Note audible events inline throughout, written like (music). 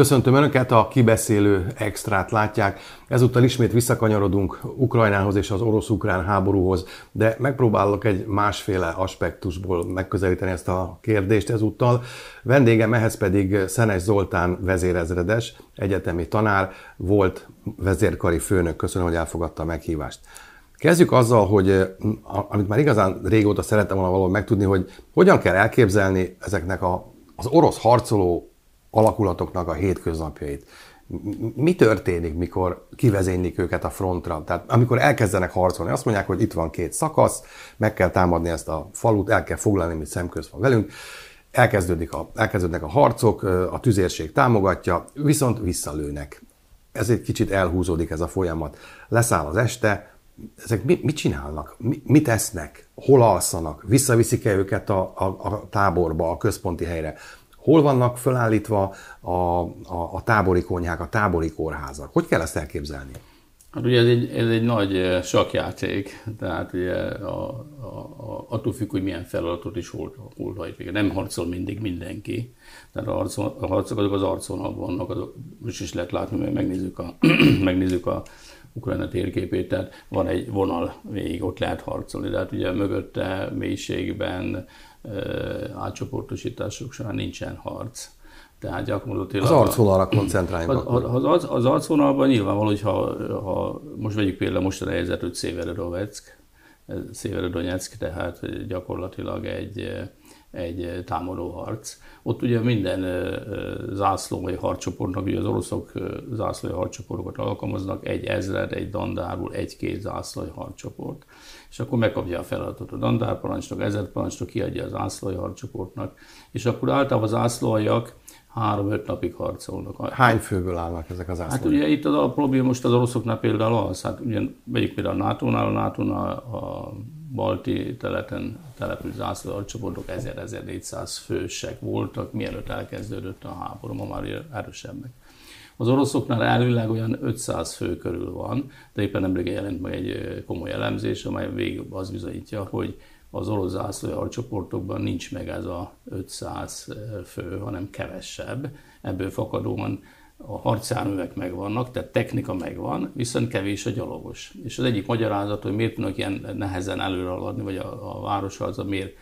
Köszöntöm Önöket, a kibeszélő extrát látják. Ezúttal ismét visszakanyarodunk Ukrajnához és az orosz-ukrán háborúhoz, de megpróbálok egy másféle aspektusból megközelíteni ezt a kérdést ezúttal. Vendégem ehhez pedig Szenes Zoltán vezérezredes, egyetemi tanár, volt vezérkari főnök. Köszönöm, hogy elfogadta a meghívást. Kezdjük azzal, hogy amit már igazán régóta szerettem volna valahol megtudni, hogy hogyan kell elképzelni ezeknek a, az orosz harcoló alakulatoknak a hétköznapjait. Mi történik, mikor kivezénylik őket a frontra? Tehát amikor elkezdenek harcolni, azt mondják, hogy itt van két szakasz, meg kell támadni ezt a falut, el kell foglalni, amit szemköz van velünk, elkezdődik a, elkezdődnek a harcok, a tüzérség támogatja, viszont visszalőnek. Ez egy kicsit elhúzódik ez a folyamat. Leszáll az este, ezek mit, mit csinálnak? Mi, mit esznek? Hol alszanak? Visszaviszik-e őket a, a, a táborba, a központi helyre? Hol vannak fölállítva a, a, a tábori konyhák, a tábori kórházak? Hogy kell ezt elképzelni? Hát ugye ez egy, ez egy nagy sakjáték, tehát ugye a, a, a, attól függ, hogy milyen feladatot is hol, hol hajt Nem harcol mindig mindenki, tehát a, harcol, a harcok azok az arcon vannak, azok, most is lehet látni, mert megnézzük a, (clears throat) megnézzük a Ukrajna térképét, tehát van egy vonal végig, ott lehet harcolni, de hát ugye mögötte mélységben átcsoportosítások során nincsen harc. Tehát gyakorlatilag... Az arcvonalra koncentráljunk. Az, az, az arcvonalban nyilvánvaló, hogy ha, ha most vegyük például most a helyzet, hogy Széveredoveck, Széveredonyeck, tehát gyakorlatilag egy, egy támadó harc. Ott ugye minden zászlói harcsoportnak, ugye az oroszok zászlói harcsoportokat alkalmaznak, egy ezred, egy dandárul, egy-két zászlói harcsoport és akkor megkapja a feladatot a dandárparancsnok, ezredparancsnok, kiadja az ászlói harcsoportnak, és akkor általában az ászlóiak három-öt napig harcolnak. Hány főből állnak ezek az ászlóiak? Hát ugye itt az a probléma most az oroszoknál például az, hát ugye vegyük például a NATO-nál, a nato a balti teleten települt zászlóharcsoportok 1000-1400 fősek voltak, mielőtt elkezdődött a háború, ma már erősebbek. Az oroszoknál elvileg olyan 500 fő körül van, de éppen nemrég jelent meg egy komoly elemzés, amely végül az bizonyítja, hogy az orosz zászlója csoportokban nincs meg ez a 500 fő, hanem kevesebb. Ebből fakadóan a harcjárművek megvannak, tehát technika megvan, viszont kevés a gyalogos. És az egyik magyarázat, hogy miért tudnak ilyen nehezen előre haladni, vagy a, a városharca miért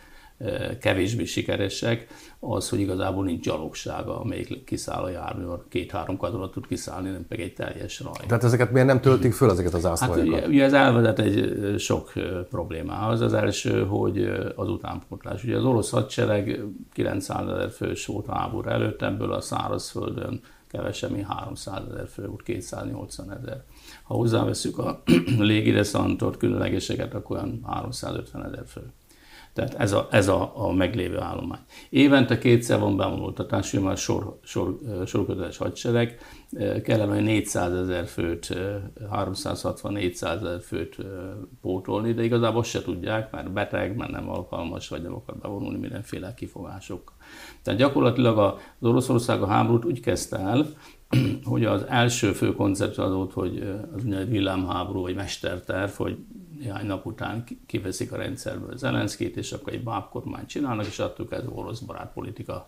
kevésbé sikeresek, az, hogy igazából nincs gyalogsága, amelyik kiszáll a jármű, két-három katonat tud kiszállni, nem pedig egy teljes raj. Tehát ezeket miért nem töltik föl, ezeket az ászlójakat? Hát ugye ez elvezet egy sok problémához. Az első, hogy az utánpótlás. Ugye az orosz hadsereg 900 ezer fős volt a háború előtt, ebből a szárazföldön kevesebb, mint 300 ezer fő volt, 280 ezer. Ha hozzáveszünk a (clears throat) légideszantort, különlegeseket, akkor olyan 350 ezer fő. Tehát ez a, ez a, a meglévő állomány. Évente kétszer van bevonultatás, már sor, sor, sorköteles hadsereg, kellene 400 ezer főt, 360-400 ezer főt pótolni, de igazából azt se tudják, mert beteg, mert nem alkalmas, vagy nem akar bevonulni mindenféle kifogások. Tehát gyakorlatilag az Oroszország a háborút úgy kezdte el, (clears throat) hogy az első fő koncepció az volt, hogy az úgynevezett villámháború, vagy mesterterv, hogy néhány nap után kiveszik a rendszerből Zelenszkét, és akkor egy bábkormányt csinálnak, és attól kezdve orosz barát politika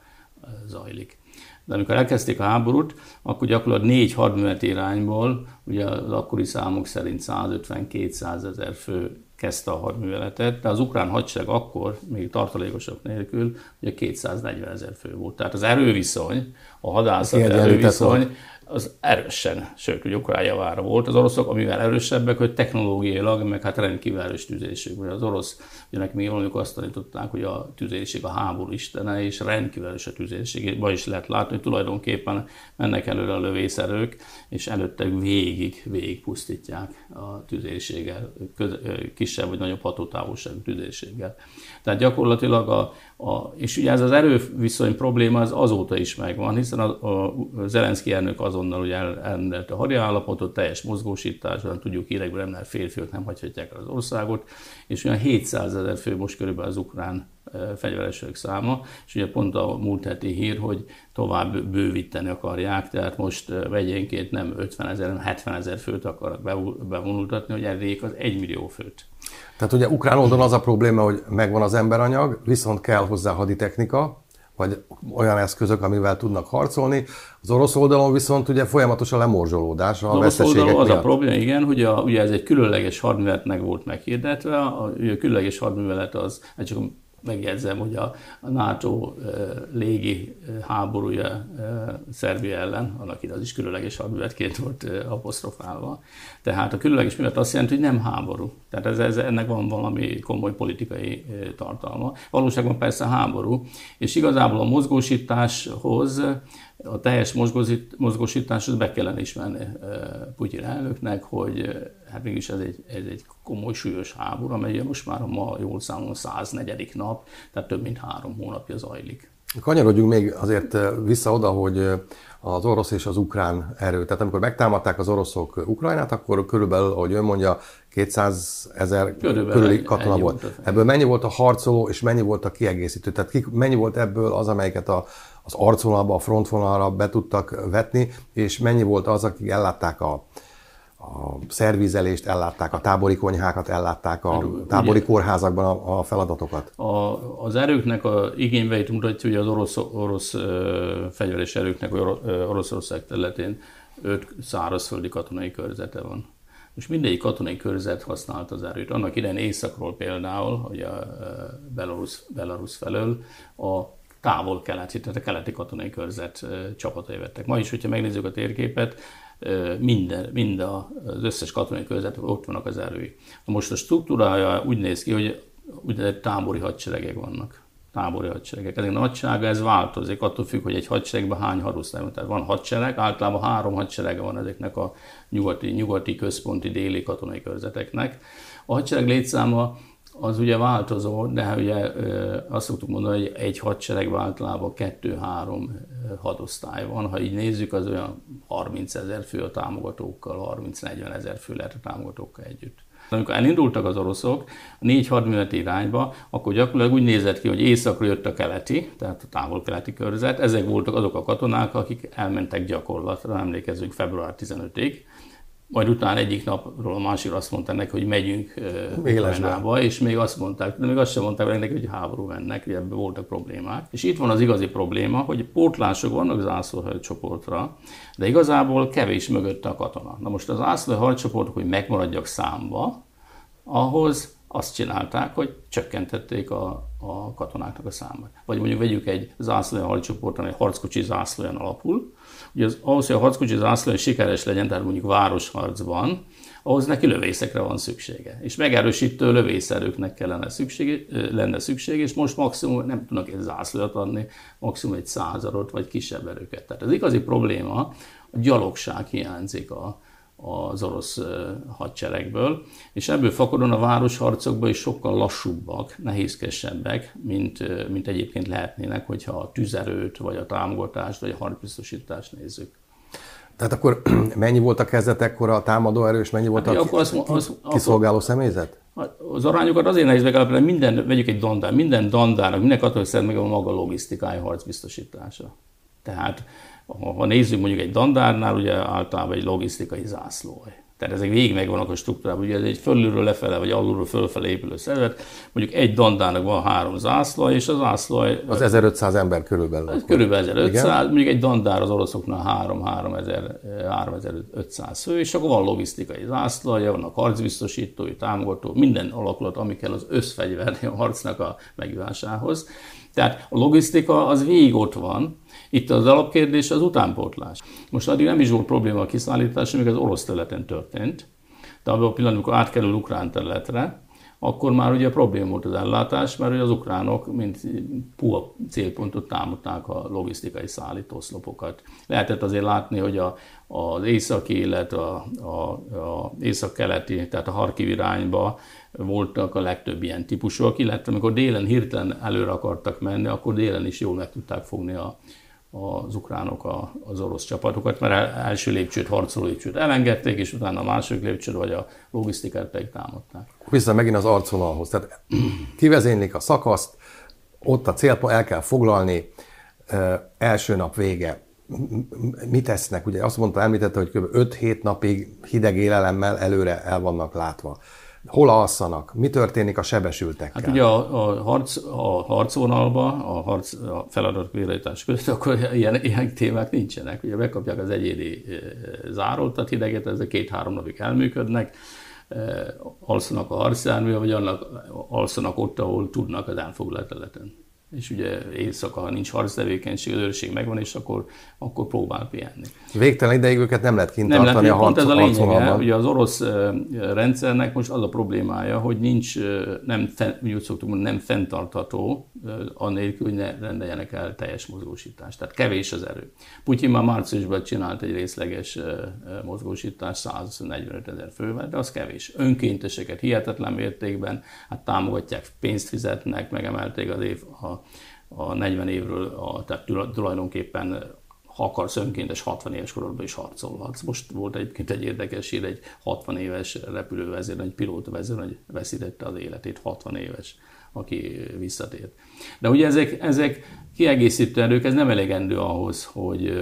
zajlik. De amikor elkezdték a háborút, akkor gyakorlatilag négy hadművet irányból, ugye az akkori számok szerint 150-200 ezer fő kezdte a hadműveletet, de az ukrán hadsereg akkor, még tartalékosok nélkül, ugye 240 ezer fő volt. Tehát az erőviszony, a hadászat erőviszony, az erősen, sőt, ugye Ukrán javára volt. Az oroszok, amivel erősebbek, hogy technológiailag, meg hát rendkívül erős tüzérésük. Ugye az orosz, ugye még valamikor azt tanították, hogy a tüzérség a háború istene, és rendkívül erős a tüzérség. Ma is lehet látni, hogy tulajdonképpen mennek előre a lövészerők, és előtte végig, végig pusztítják a tüzérséggel, kisebb vagy nagyobb hatótávolságú tüzérséggel. Tehát gyakorlatilag a, a, és ugye ez az erőviszony probléma az azóta is megvan, hiszen a, a Zelenszky elnök azonnal ugye el, elrendelte a hadiállapotot, teljes mozgósításban, tudjuk hírekből nem férfiak nem hagyhatják el az országot, és olyan 700 ezer fő most körülbelül az ukrán fegyveresek száma, és ugye pont a múlt heti hír, hogy tovább bővíteni akarják, tehát most vegyénként nem 50 ezer, hanem 70 ezer főt akarnak bevonultatni, hogy elég az 1 millió főt. Tehát ugye ukrán oldalon az a probléma, hogy megvan az emberanyag, viszont kell hozzá haditechnika, vagy olyan eszközök, amivel tudnak harcolni. Az orosz oldalon viszont ugye folyamatos a lemorzsolódás, a az oldalon az miatt. a probléma, igen, hogy a, ugye ez egy különleges hadműveletnek volt meghirdetve, a, a különleges hadművelet az, hát csak megjegyzem, hogy a, NATO légi háborúja Szerbia ellen, annak ide az is különleges hadművetként volt apostrofálva. Tehát a különleges művelet azt jelenti, hogy nem háború. Tehát ez, ez, ennek van valami komoly politikai tartalma. Valóságban persze háború, és igazából a mozgósításhoz a teljes mozgósításhoz be kellene ismerni Putyin elnöknek, hogy hát mégis ez egy, ez egy komoly, súlyos háború, amely most már ma jól számolom 104. nap, tehát több mint három hónapja zajlik. Kanyarodjunk még azért vissza oda, hogy az orosz és az ukrán erő. Tehát amikor megtámadták az oroszok Ukrajnát, akkor körülbelül, ahogy ön mondja, 200 ezer körüli katona volt. volt. Ebből mennyi volt a harcoló, és mennyi volt a kiegészítő? Tehát ki, mennyi volt ebből az, amelyiket a, az arcvonalba, a frontvonalra be tudtak vetni, és mennyi volt az, akik ellátták a, a szervizelést ellátták, a tábori konyhákat ellátták, a tábori Ugye, kórházakban a, a feladatokat? A, az erőknek a igényveit mutatja, hogy az orosz, orosz ö, fegyveres erőknek Oroszország területén öt szárazföldi katonai körzete van. Most mindegyik katonai körzet használt az erőt. Annak idején északról például, hogy a Belarus, Belarus felől a távol-keleti, tehát a keleti katonai körzet csapatai vettek. Ma is, hogyha megnézzük a térképet, minden, mind az összes katonai körzet, ott vannak az erői. Most a struktúrája úgy néz ki, hogy úgynevezett tábori hadseregek vannak. Tábori hadseregek. Ezek a nagysága ez változik, attól függ, hogy egy hadseregben hány van. Tehát van hadsereg, általában három hadserege van ezeknek a nyugati, nyugati központi, déli katonai körzeteknek. A hadsereg létszáma az ugye változó, de hát ugye azt szoktuk mondani, hogy egy hadsereg általában kettő-három hadosztály van. Ha így nézzük, az olyan 30 ezer fő a támogatókkal, 30-40 ezer fő lehet a támogatókkal együtt. Amikor elindultak az oroszok a négy hadműveleti irányba, akkor gyakorlatilag úgy nézett ki, hogy északra jött a keleti, tehát a távol-keleti körzet. Ezek voltak azok a katonák, akik elmentek gyakorlatra, emlékezzünk február 15-ig, majd utána egyik napról a másikra azt mondták neki, hogy megyünk Ukrajnába, és még azt mondták, de még azt sem mondták neki, hogy háború mennek, hogy ebben voltak problémák. És itt van az igazi probléma, hogy pótlások vannak zászlóhely csoportra, de igazából kevés mögötte a katona. Na most az zászlóhely csoportok, hogy megmaradjak számba, ahhoz azt csinálták, hogy csökkentették a, a katonáknak a számát. Vagy mondjuk vegyük egy zászlóhely hadcsoporton, egy harckocsi zászlóján alapul, Ugye az, ahhoz, hogy a harckocsi zászló sikeres legyen, tehát mondjuk városharcban, ahhoz neki lövészekre van szüksége. És megerősítő lövészerőknek kellene szüksége, lenne szükség, és most maximum nem tudnak egy zászlót adni, maximum egy századot vagy kisebb erőket. Tehát az igazi probléma, a gyalogság hiányzik a, az orosz hadseregből, és ebből fakadóan a városharcokban is sokkal lassúbbak, nehézkesebbek, mint, mint egyébként lehetnének, hogyha a tüzerőt, vagy a támogatást, vagy a harcbiztosítást nézzük. Tehát akkor (clears throat) mennyi volt a kezdetekkor a támadó erő, és mennyi volt hát, a akkor az, az, kiszolgáló akkor, személyzet? Az arányokat azért nehéz megállapítani, minden, vegyük egy dandár, minden dandának, minden katonai meg a maga logisztikája harcbiztosítása. Tehát ha nézzük mondjuk egy dandárnál, ugye általában egy logisztikai zászló. Tehát ezek végig megvannak a struktúrában. Ugye ez egy fölülről lefele, vagy alulról fölfele épülő szervezet. Mondjuk egy dandának van három zászló, és a zászló... Az 1500 ember körülbelül. Ez körülbelül 1500, Igen? mondjuk egy dandár az oroszoknál 3 3500 fő, és akkor van logisztikai zászlója, vannak harcbiztosítói, támogató, minden alakulat, ami kell az összfegyverni a harcnak a megvívásához Tehát a logisztika az végig ott van, itt az alapkérdés az utánpótlás. Most addig nem is volt probléma a kiszállítás, amíg az orosz területen történt, de abban a pillanatban, amikor átkerül ukrán területre, akkor már ugye probléma volt az ellátás, mert az ukránok, mint puha célpontot támadták a logisztikai szállítószlopokat. Lehetett azért látni, hogy a, az északi, illetve a, a, észak-keleti, tehát a Harkiv irányba voltak a legtöbb ilyen típusúak, illetve amikor délen hirtelen előre akartak menni, akkor délen is jól meg tudták fogni a, az ukránok a, az orosz csapatokat, mert első lépcsőt, harcoló lépcsőt elengedték, és utána a második lépcsőt, vagy a logisztikát pedig támadták. Vissza megint az arcvonalhoz. Tehát (clears throat) kivezénylik a szakaszt, ott a célpont el kell foglalni, első nap vége. Mit tesznek? Ugye azt mondta, említette, hogy kb. 5-7 napig hideg élelemmel előre el vannak látva hol alszanak, mi történik a sebesültekkel? Hát ugye a, a, harc, a harcvonalba, a, harc, a feladat végrehajtás között, akkor ilyen, ilyen témák nincsenek. Ugye megkapják az egyéni zároltat hideget, ezek két-három napig elműködnek, alszanak a harcjármű, vagy annak alszanak ott, ahol tudnak az elfoglalt területen és ugye éjszaka, ha nincs harctevékenység, az őrség megvan, és akkor, akkor próbál pihenni. Végtelen ideig őket nem lehet kint nem tartani lehet, a harc, ez a lényege, ugye az orosz rendszernek most az a problémája, hogy nincs, nem, úgy szoktuk mondani, nem fenntartható, annélkül, hogy ne rendeljenek el teljes mozgósítást. Tehát kevés az erő. Putyin már márciusban csinált egy részleges mozgósítást 145 ezer fővel, de az kevés. Önkénteseket hihetetlen mértékben, hát támogatják, pénzt fizetnek, megemelték az év a a 40 évről, a, tehát tulajdonképpen ha akarsz önkéntes 60 éves korodban is harcolhatsz. Most volt egyébként egy érdekes hír, egy 60 éves repülővezér, egy pilótavezér, hogy veszítette az életét, 60 éves, aki visszatért. De ugye ezek, ezek kiegészítő erők, ez nem elegendő ahhoz, hogy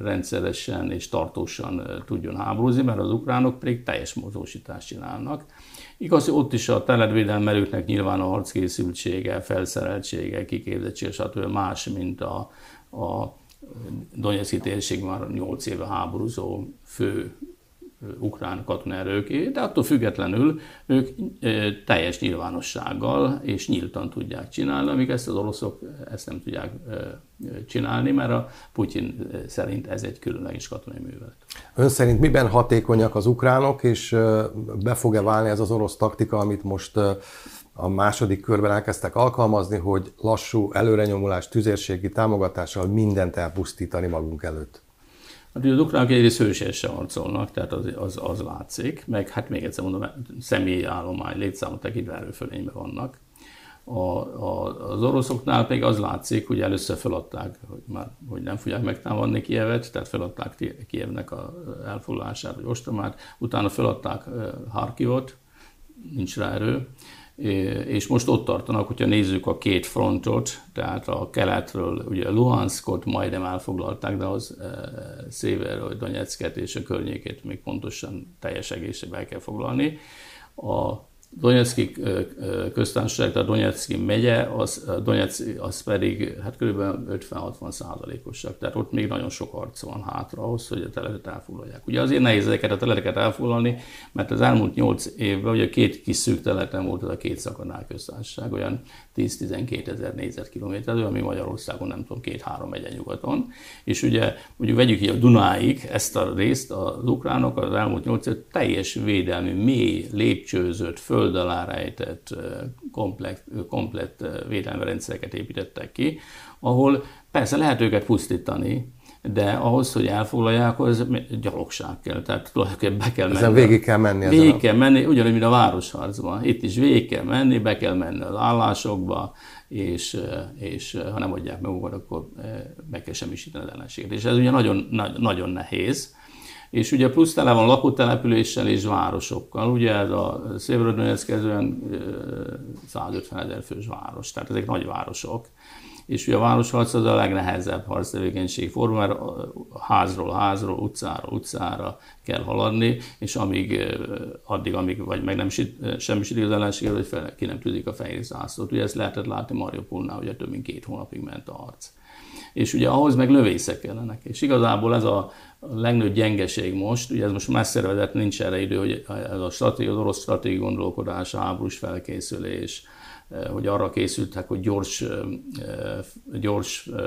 rendszeresen és tartósan tudjon háborúzni, mert az ukránok pedig teljes mozósítást csinálnak. Igaz, hogy ott is a területvédelmerőknek nyilván a harckészültsége, felszereltsége, kiképzettsége, stb. más, mint a, a Donetszki térség már 8 éve háborúzó fő ukrán katonerőké, de attól függetlenül ők teljes nyilvánossággal és nyíltan tudják csinálni, amíg ezt az oroszok ezt nem tudják csinálni, mert a Putyin szerint ez egy különleges katonai művelet. Ön szerint miben hatékonyak az ukránok, és be fog-e válni ez az orosz taktika, amit most a második körben elkezdtek alkalmazni, hogy lassú előrenyomulás, tüzérségi támogatással mindent elpusztítani magunk előtt? Hát az ukránok egyrészt hősiesen harcolnak, tehát az, az, az látszik, meg hát még egyszer mondom, személyi állomány, létszámot tekintve erőfölényben vannak. A, a, az oroszoknál pedig az látszik, hogy először feladták, hogy, már, hogy nem fogják megtámadni Kievet, tehát feladták Kievnek a elfoglalását, vagy ostromát, utána feladták Harkivot, nincs rá erő, és most ott tartanak, hogyha nézzük a két frontot, tehát a keletről, ugye Luhanskot majdnem elfoglalták, de az e, vagy Donetsket és a környékét még pontosan teljes egészében kell foglalni. A Donetszki köztársaság, tehát Donetszki megye, az, Donetsz, az pedig hát kb. 50-60 százalékosak. Tehát ott még nagyon sok harc van hátra ahhoz, hogy a területet elfoglalják. Ugye azért nehéz ezeket a területeket elfoglalni, mert az elmúlt 8 évben ugye két kis szűk területen volt ez a két szakadnál köztársaság, olyan 10-12 ezer négyzetkilométer, ami Magyarországon nem tudom, két-három megye nyugaton. És ugye, ugye vegyük így a Dunáig ezt a részt, az ukránok az elmúlt 8 év teljes védelmi, mély, lépcsőzött, föld alá rejtett, komplett, komplett védelmi rendszereket építettek ki, ahol persze lehet őket pusztítani, de ahhoz, hogy elfoglalják, az gyalogság kell. Tehát tulajdonképpen be kell menni. Ezen végig kell menni. Végig kell menni, ugyanúgy, mint a városharcban. Itt is végig kell menni, be kell menni az állásokba, és, és ha nem adják meg magukat, akkor meg kell semmisíteni az ellenséget. És ez ugye nagyon, nagyon nehéz. És ugye plusz tele van lakótelepüléssel és városokkal. Ugye ez a Széverodonetszk ez olyan 150 ezer fős város, tehát ezek nagy városok és ugye a városharc az a legnehezebb harctevékenység forma, mert házról házról, utcára utcára kell haladni, és amíg, addig, amíg vagy meg nem semmisítik az ellenséget, vagy fel, ki nem tűzik a fehér zászlót. Ugye ezt lehetett látni Mariupolnál, ugye több mint két hónapig ment a harc. És ugye ahhoz meg lövészek kellenek. És igazából ez a legnagyobb gyengeség most, ugye ez most messzire vezet, nincs erre idő, hogy ez a stratégia, az orosz stratégiai gondolkodás, háborús felkészülés, Eh, hogy arra készültek, hogy gyors, eh, gyors eh,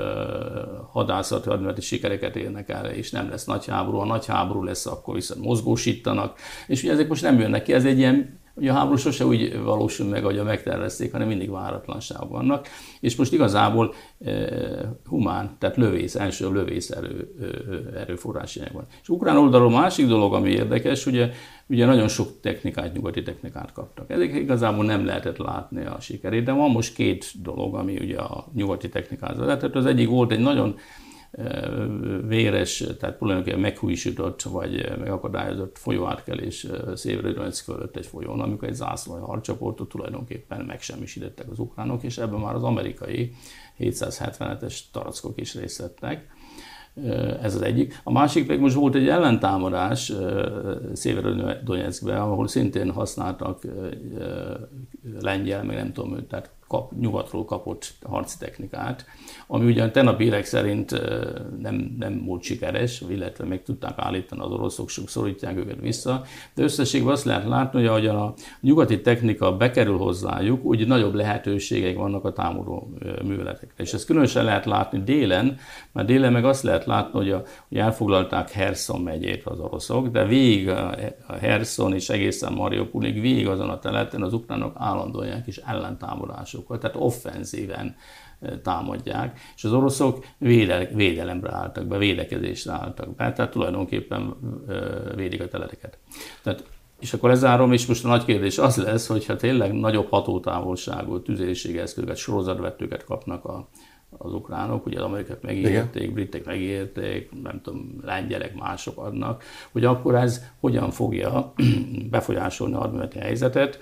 hadászati hadműveleti sikereket érnek el, és nem lesz nagy háború. Ha nagy háború lesz, akkor viszont mozgósítanak. És ugye ezek most nem jönnek ki, ez egy ilyen Ugye a háború sose úgy valósul meg, ahogy megtervezték, hanem mindig váratlanságok vannak. És most igazából e, humán, tehát lövész, első lövész erő, erőforrási van. És ukrán oldalról másik dolog, ami érdekes, ugye, ugye nagyon sok technikát, nyugati technikát kaptak. Ezek igazából nem lehetett látni a sikerét, de van most két dolog, ami ugye a nyugati technikát vezetett. Az egyik volt egy nagyon véres, tehát tulajdonképpen meghújsított vagy megakadályozott folyóátkelés Széverodonetszk fölött egy folyón, amikor egy zászlói harcsoportot tulajdonképpen megsemmisítettek az ukránok, és ebben már az amerikai 777-es tarackok is részt vettek. Ez az egyik. A másik pedig most volt egy ellentámadás Széverodonetszkben, ahol szintén használtak lengyel, meg nem tudom, tehát kap, nyugatról kapott harci technikát, ami ugyan tennapi hírek szerint nem, nem volt sikeres, illetve meg tudták állítani az oroszok, sok szorítják őket vissza, de összességben azt lehet látni, hogy ahogy a nyugati technika bekerül hozzájuk, úgy nagyobb lehetőségek vannak a támadó műveletekre. És ezt különösen lehet látni délen, mert délen meg azt lehet látni, hogy, a, hogy elfoglalták Herson megyét az oroszok, de végig a Herson és egészen Mariupolig végig azon a területen az ukránok állandóan is ellentámadások támadásokat, tehát offenzíven támadják, és az oroszok védel, védelemre álltak be, védekezésre álltak be, tehát tulajdonképpen védik a teleteket. Tehát és akkor lezárom, és most a nagy kérdés az lesz, hogyha tényleg nagyobb hatótávolságú tüzérségi eszközöket, sorozatvetőket kapnak a, az ukránok, ugye az amerikák megígérték, britek megígérték, nem tudom, lengyelek mások adnak, hogy akkor ez hogyan fogja (clears throat) befolyásolni a hadműveleti helyzetet.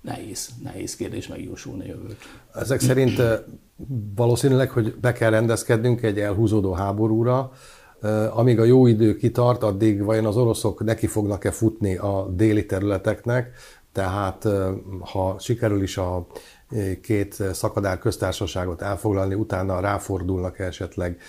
Nehéz, nehéz kérdés megjósolni jövőt. Ezek szerint valószínűleg, hogy be kell rendezkednünk egy elhúzódó háborúra, amíg a jó idő kitart, addig vajon az oroszok neki fognak-e futni a déli területeknek, tehát ha sikerül is a két szakadár köztársaságot elfoglalni, utána ráfordulnak esetleg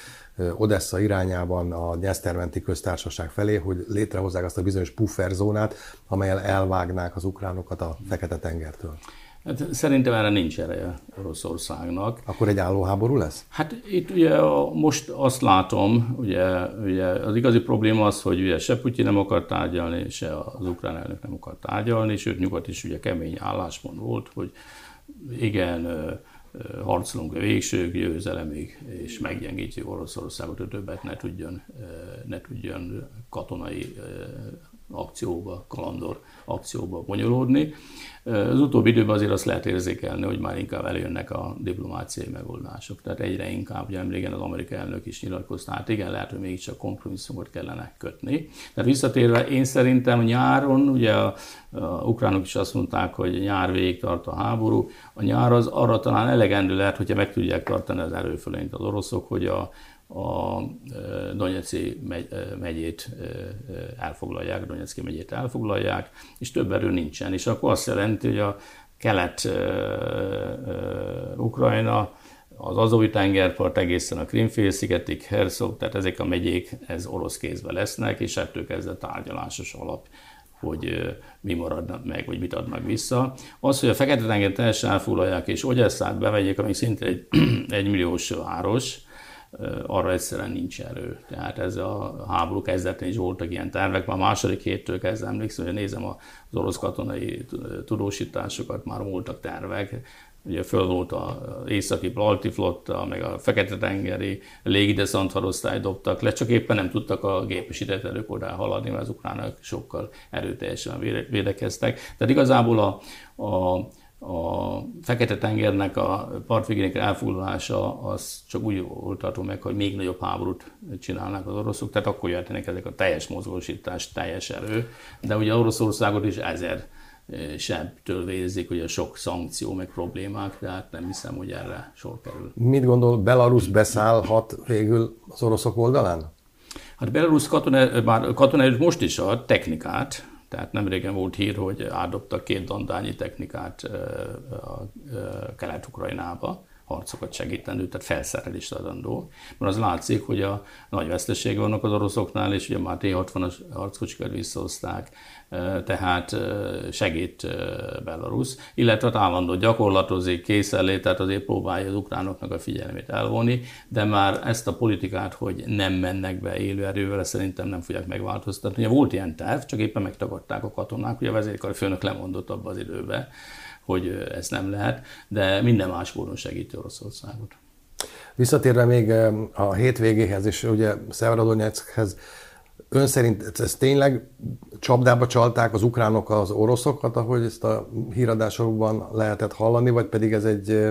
Odessa irányában a Nyesztermenti köztársaság felé, hogy létrehozzák azt a bizonyos pufferzónát, amelyel elvágnák az ukránokat a Fekete-tengertől. Hát szerintem erre nincs ereje Oroszországnak. Akkor egy állóháború lesz? Hát itt ugye most azt látom, ugye, ugye az igazi probléma az, hogy ugye se Putyin nem akar tárgyalni, se az ukrán elnök nem akar tárgyalni, sőt nyugat is ugye kemény álláspont volt, hogy igen, harcolunk a végső győzelemig, és meggyengítjük Oroszországot, hogy többet ne tudjon, ne tudjon katonai akcióba, kalandor akcióba bonyolódni. Az utóbbi időben azért azt lehet érzékelni, hogy már inkább előjönnek a diplomáciai megoldások. Tehát egyre inkább, ugye emléken az amerikai elnök is nyilatkozta, hát igen, lehet, hogy mégiscsak kompromisszumot kellene kötni. Tehát visszatérve, én szerintem nyáron, ugye a, a ukránok is azt mondták, hogy nyár végig tart a háború. A nyár az arra talán elegendő lehet, hogyha meg tudják tartani az erőfölényt az oroszok, hogy a, a Donetszki megyét elfoglalják, Donetszki megyét elfoglalják, és több erő nincsen. És akkor azt jelenti, hogy a kelet-ukrajna, az Azovi tengerpart egészen a Krimfélszigetig, Herszog, tehát ezek a megyék ez orosz kézbe lesznek, és ettől kezdve tárgyalásos alap hogy mi maradnak meg, vagy mit adnak vissza. Az, hogy a Fekete-tenger teljesen elfoglalják, és Ogyesszát bevegyék, ami szinte egy, (clears throat) egy milliós város, arra egyszerűen nincs erő. Tehát ez a háború kezdetén is voltak ilyen tervek, már második héttől kezdve emlékszem, hogy nézem az orosz katonai tudósításokat, már voltak tervek, ugye föl volt az északi Balti flotta, meg a Fekete-tengeri légideszantharosztály dobtak le, csak éppen nem tudtak a gépesített erők oda haladni, mert az ukránok sokkal erőteljesen védekeztek. Tehát igazából a, a a Fekete-tengernek a partvégének elfoglalása az csak úgy oldható meg, hogy még nagyobb háborút csinálnak az oroszok, tehát akkor jöhetnek ezek a teljes mozgósítás, teljes erő, de ugye Oroszországot is ezer eh, sebtől vérzik, hogy a sok szankció, meg problémák, tehát nem hiszem, hogy erre sor kerül. Mit gondol, Belarus beszállhat végül az oroszok oldalán? Hát Belarus katona, már katona most is a technikát, tehát nem régen volt hír, hogy átdobtak két dandányi technikát a Kelet-Ukrajnába, harcokat segítendő, tehát felszerelést adandó. Mert az látszik, hogy a nagy veszteség vannak az oroszoknál, és ugye már T-60-as harckocsikat visszahozták, tehát segít Belarus, illetve hát állandó gyakorlatozik, készenlé, tehát azért próbálja az ukránoknak a figyelmét elvonni, de már ezt a politikát, hogy nem mennek be élő erővel, szerintem nem fogják megváltoztatni. Ugye volt ilyen terv, csak éppen megtagadták a katonák, ugye a vezérkari főnök lemondott abba az időbe, hogy ez nem lehet, de minden más módon segíti Oroszországot. Visszatérve még a hétvégéhez és ugye Szeverodonyeckhez, ön szerint ez tényleg csapdába csalták az ukránok az oroszokat, ahogy ezt a híradásokban lehetett hallani, vagy pedig ez egy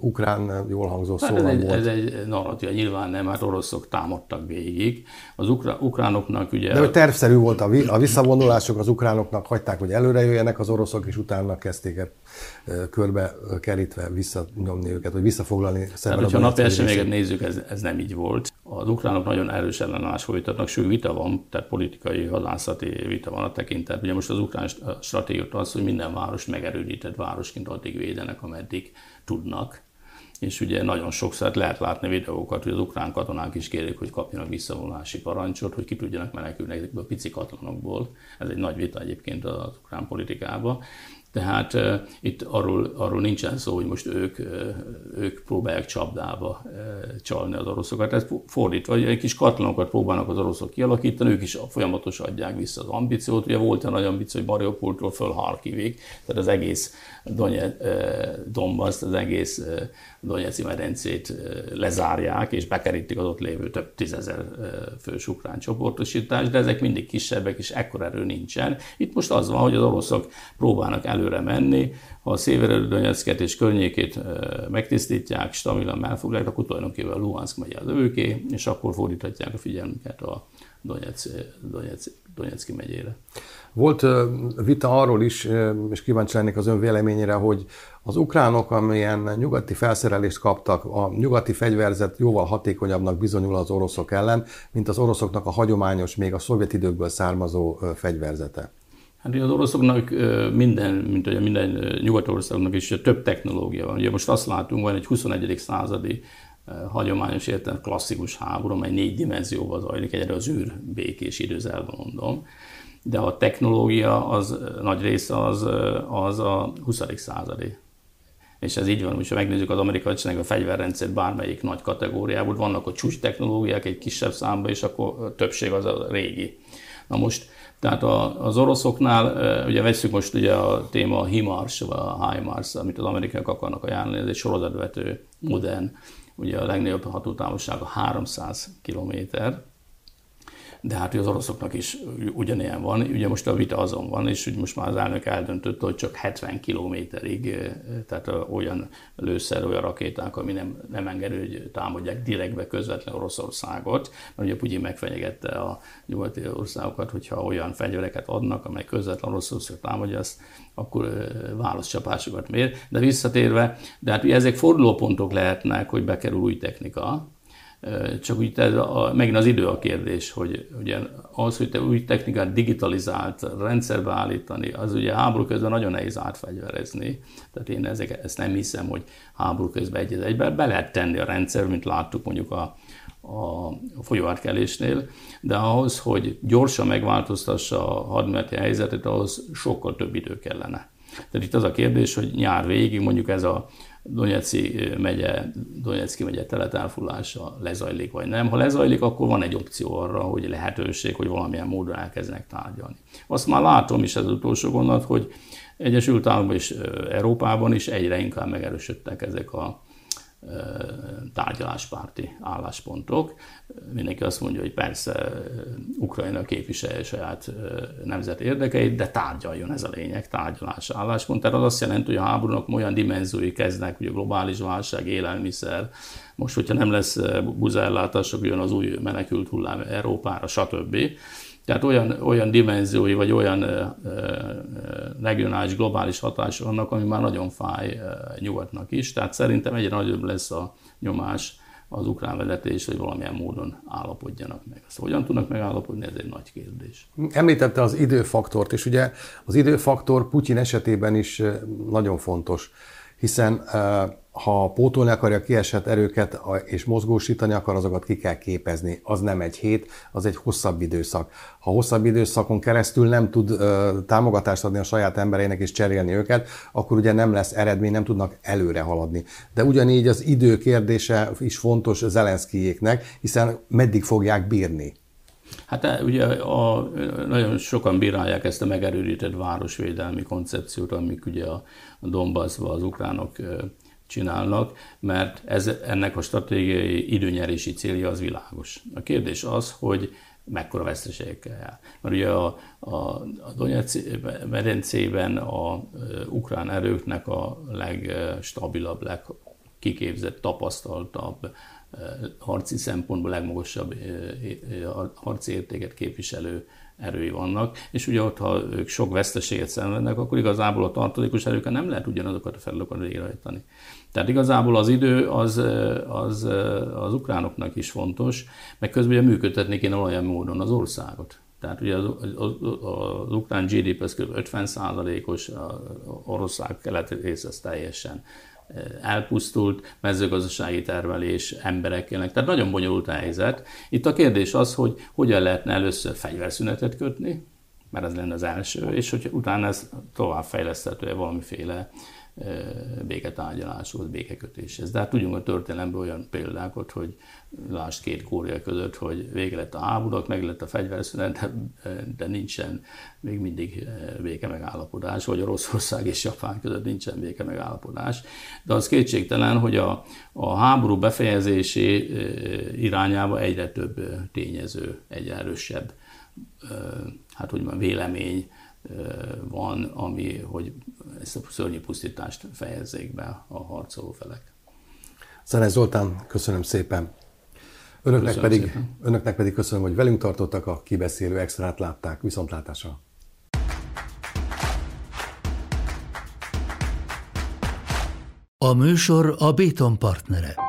ukrán jól hangzó hát ez egy, volt. Ez egy narratíva, nyilván nem, hát oroszok támadtak végig. Az ukra, ukránoknak ugye... De hogy tervszerű volt a, a visszavonulások, az ukránoknak hagyták, hogy előre jöjjenek az oroszok, és utána kezdték körbe kerítve visszanyomni őket, vagy visszafoglalni. Tehát, hogyha a napi eseményeket nézzük, ez, ez nem így volt. Az ukránok nagyon erős ellenállás folytatnak, sőt vita van, tehát politikai, hadászati vita van a tekintet. Ugye most az ukrán stratégia az, hogy minden város megerődített városként addig védenek, ameddig tudnak. És ugye nagyon sokszor lehet látni videókat, hogy az ukrán katonák is kérik, hogy kapjanak visszavonulási parancsot, hogy ki tudjanak menekülni ezekből a pici katonokból. Ez egy nagy vita egyébként az ukrán politikában. Tehát uh, itt arról, arról nincsen szó, hogy most ők, uh, ők próbálják csapdába uh, csalni az oroszokat. Ez fordítva, hogy egy kis katlonokat próbálnak az oroszok kialakítani, ők is folyamatosan adják vissza az ambíciót. Ugye volt egy nagy ambíció, hogy Mariupoltól föl Harkivig, tehát az egész Donbass, az egész Donetszki medencét lezárják, és bekerítik az ott lévő több tízezer fős ukrán csoportosítást, de ezek mindig kisebbek, és ekkor erő nincsen. Itt most az van, hogy az oroszok próbálnak előre menni, ha a Széverődonyecket és környékét megtisztítják, stabilan elfoglalják, akkor tulajdonképpen a Luhansk megy az őké, és akkor fordíthatják a figyelmüket a Donetsz, Donetsz, Donetszki megyére. Volt vita arról is, és kíváncsi lennék az ön véleményére, hogy az ukránok, amilyen nyugati felszerelést kaptak, a nyugati fegyverzet jóval hatékonyabbnak bizonyul az oroszok ellen, mint az oroszoknak a hagyományos, még a szovjet időkből származó fegyverzete. Hát az oroszoknak minden, mint ugye minden nyugati országnak is több technológia van. Ugye most azt látunk, van egy 21. századi hagyományos értelem klasszikus háború, amely négy dimenzióban zajlik, egyre az űr békés időzelben mondom de a technológia az nagy része az, az a 20. századi. És ez így van, hogyha megnézzük az amerikai hadsereg a fegyverrendszer bármelyik nagy kategóriából, vannak a csúcs technológiák egy kisebb számban, és akkor a többség az a régi. Na most, tehát az oroszoknál, ugye veszük most ugye a téma a HIMARS, vagy a HIMARS, amit az amerikaiak akarnak ajánlani, ez egy sorozatvető, modern, ugye a legnagyobb hatótávolsága 300 kilométer, de hát az oroszoknak is ugyanilyen van. Ugye most a vita azon van, és úgy most már az elnök eldöntött, hogy csak 70 kilométerig, tehát olyan lőszer, olyan rakéták, ami nem, nem engedő, hogy támadják direktbe közvetlen Oroszországot, mert ugye Putyin megfenyegette a nyugati országokat, hogyha olyan fegyvereket adnak, amely közvetlen Oroszország támadja, azt akkor válaszcsapásokat mér. De visszatérve, de hát ugye ezek fordulópontok lehetnek, hogy bekerül új technika, csak úgy ez a, megint az idő a kérdés, hogy ugye az, hogy te új technikát digitalizált rendszerbe állítani, az ugye háború közben nagyon nehéz átfegyverezni. Tehát én ezek, ezt nem hiszem, hogy háború közben egy egyben be lehet tenni a rendszer, mint láttuk mondjuk a, a folyóátkelésnél, de ahhoz, hogy gyorsan megváltoztassa a hadműveleti helyzetet, ahhoz sokkal több idő kellene. Tehát itt az a kérdés, hogy nyár végig mondjuk ez a Donetszki megye, Donetszki megye teletelfullása lezajlik vagy nem. Ha lezajlik, akkor van egy opció arra, hogy lehetőség, hogy valamilyen módon elkezdenek tárgyalni. Azt már látom is az utolsó gondolat, hogy Egyesült Államokban és Európában is egyre inkább megerősödtek ezek a tárgyaláspárti álláspontok. Mindenki azt mondja, hogy persze Ukrajna képviselje saját nemzet érdekeit, de tárgyaljon ez a lényeg, tárgyalás álláspont. Tehát az azt jelenti, hogy a háborúnak olyan dimenziói kezdnek, hogy a globális válság, élelmiszer, most, hogyha nem lesz buzaellátás, akkor jön az új menekült hullám Európára, stb. Tehát olyan, olyan dimenziói, vagy olyan ö, ö, regionális, globális hatás vannak, ami már nagyon fáj nyugatnak is. Tehát szerintem egyre nagyobb lesz a nyomás az ukrán vezetés, hogy valamilyen módon állapodjanak meg. Azt hogyan tudnak megállapodni, ez egy nagy kérdés. Említette az időfaktort, és ugye az időfaktor Putyin esetében is nagyon fontos hiszen ha pótolni akarja kiesett erőket és mozgósítani akar, azokat ki kell képezni. Az nem egy hét, az egy hosszabb időszak. Ha hosszabb időszakon keresztül nem tud ö, támogatást adni a saját embereinek és cserélni őket, akkor ugye nem lesz eredmény, nem tudnak előre haladni. De ugyanígy az idő kérdése is fontos Zelenszkijéknek, hiszen meddig fogják bírni. Hát ugye a, nagyon sokan bírálják ezt a megerősített városvédelmi koncepciót, amik ugye a Donbassban az ukránok csinálnak, mert ez, ennek a stratégiai időnyerési célja az világos. A kérdés az, hogy mekkora veszteségekkel jár. Mert ugye a, a, a Donetsz medencében a ukrán erőknek a legstabilabb, legkiképzett, tapasztaltabb, harci szempontból legmagasabb harci értéket képviselő erői vannak, és ugye ott, ha ők sok veszteséget szenvednek, akkor igazából a tartalékos erőkkel nem lehet ugyanazokat a feladatokat végrehajtani. Tehát igazából az idő az, az, az ukránoknak is fontos, meg közben ugye működtetni kéne olyan módon az országot. Tehát ugye az, az, az ukrán GDP az kb. 50 os Oroszország keleti rész teljesen elpusztult mezőgazdasági termelés, emberek élnek. Tehát nagyon bonyolult a helyzet. Itt a kérdés az, hogy hogyan lehetne először fegyverszünetet kötni, mert ez lenne az első, és hogy utána ez tovább fejleszthető valamiféle béketárgyaláshoz, békekötéshez. De hát tudjunk a történelemben olyan példákat, hogy lásd két Kórea között, hogy vége lett a háborúnak, meg lett a fegyverszünet, de, de nincsen még mindig béke megállapodás, vagy Oroszország és Japán között nincsen béke megállapodás. De az kétségtelen, hogy a, a háború befejezésé irányába egyre több tényező, egyre erősebb hát hogy mondjam, vélemény van, ami, hogy ezt a szörnyű pusztítást fejezzék be a harcoló felek. Szerez Zoltán, köszönöm szépen. Önöknek köszönöm pedig, szépen. önöknek pedig köszönöm, hogy velünk tartottak, a kibeszélő extrát látták. Viszontlátásra! A műsor a Béton partnere.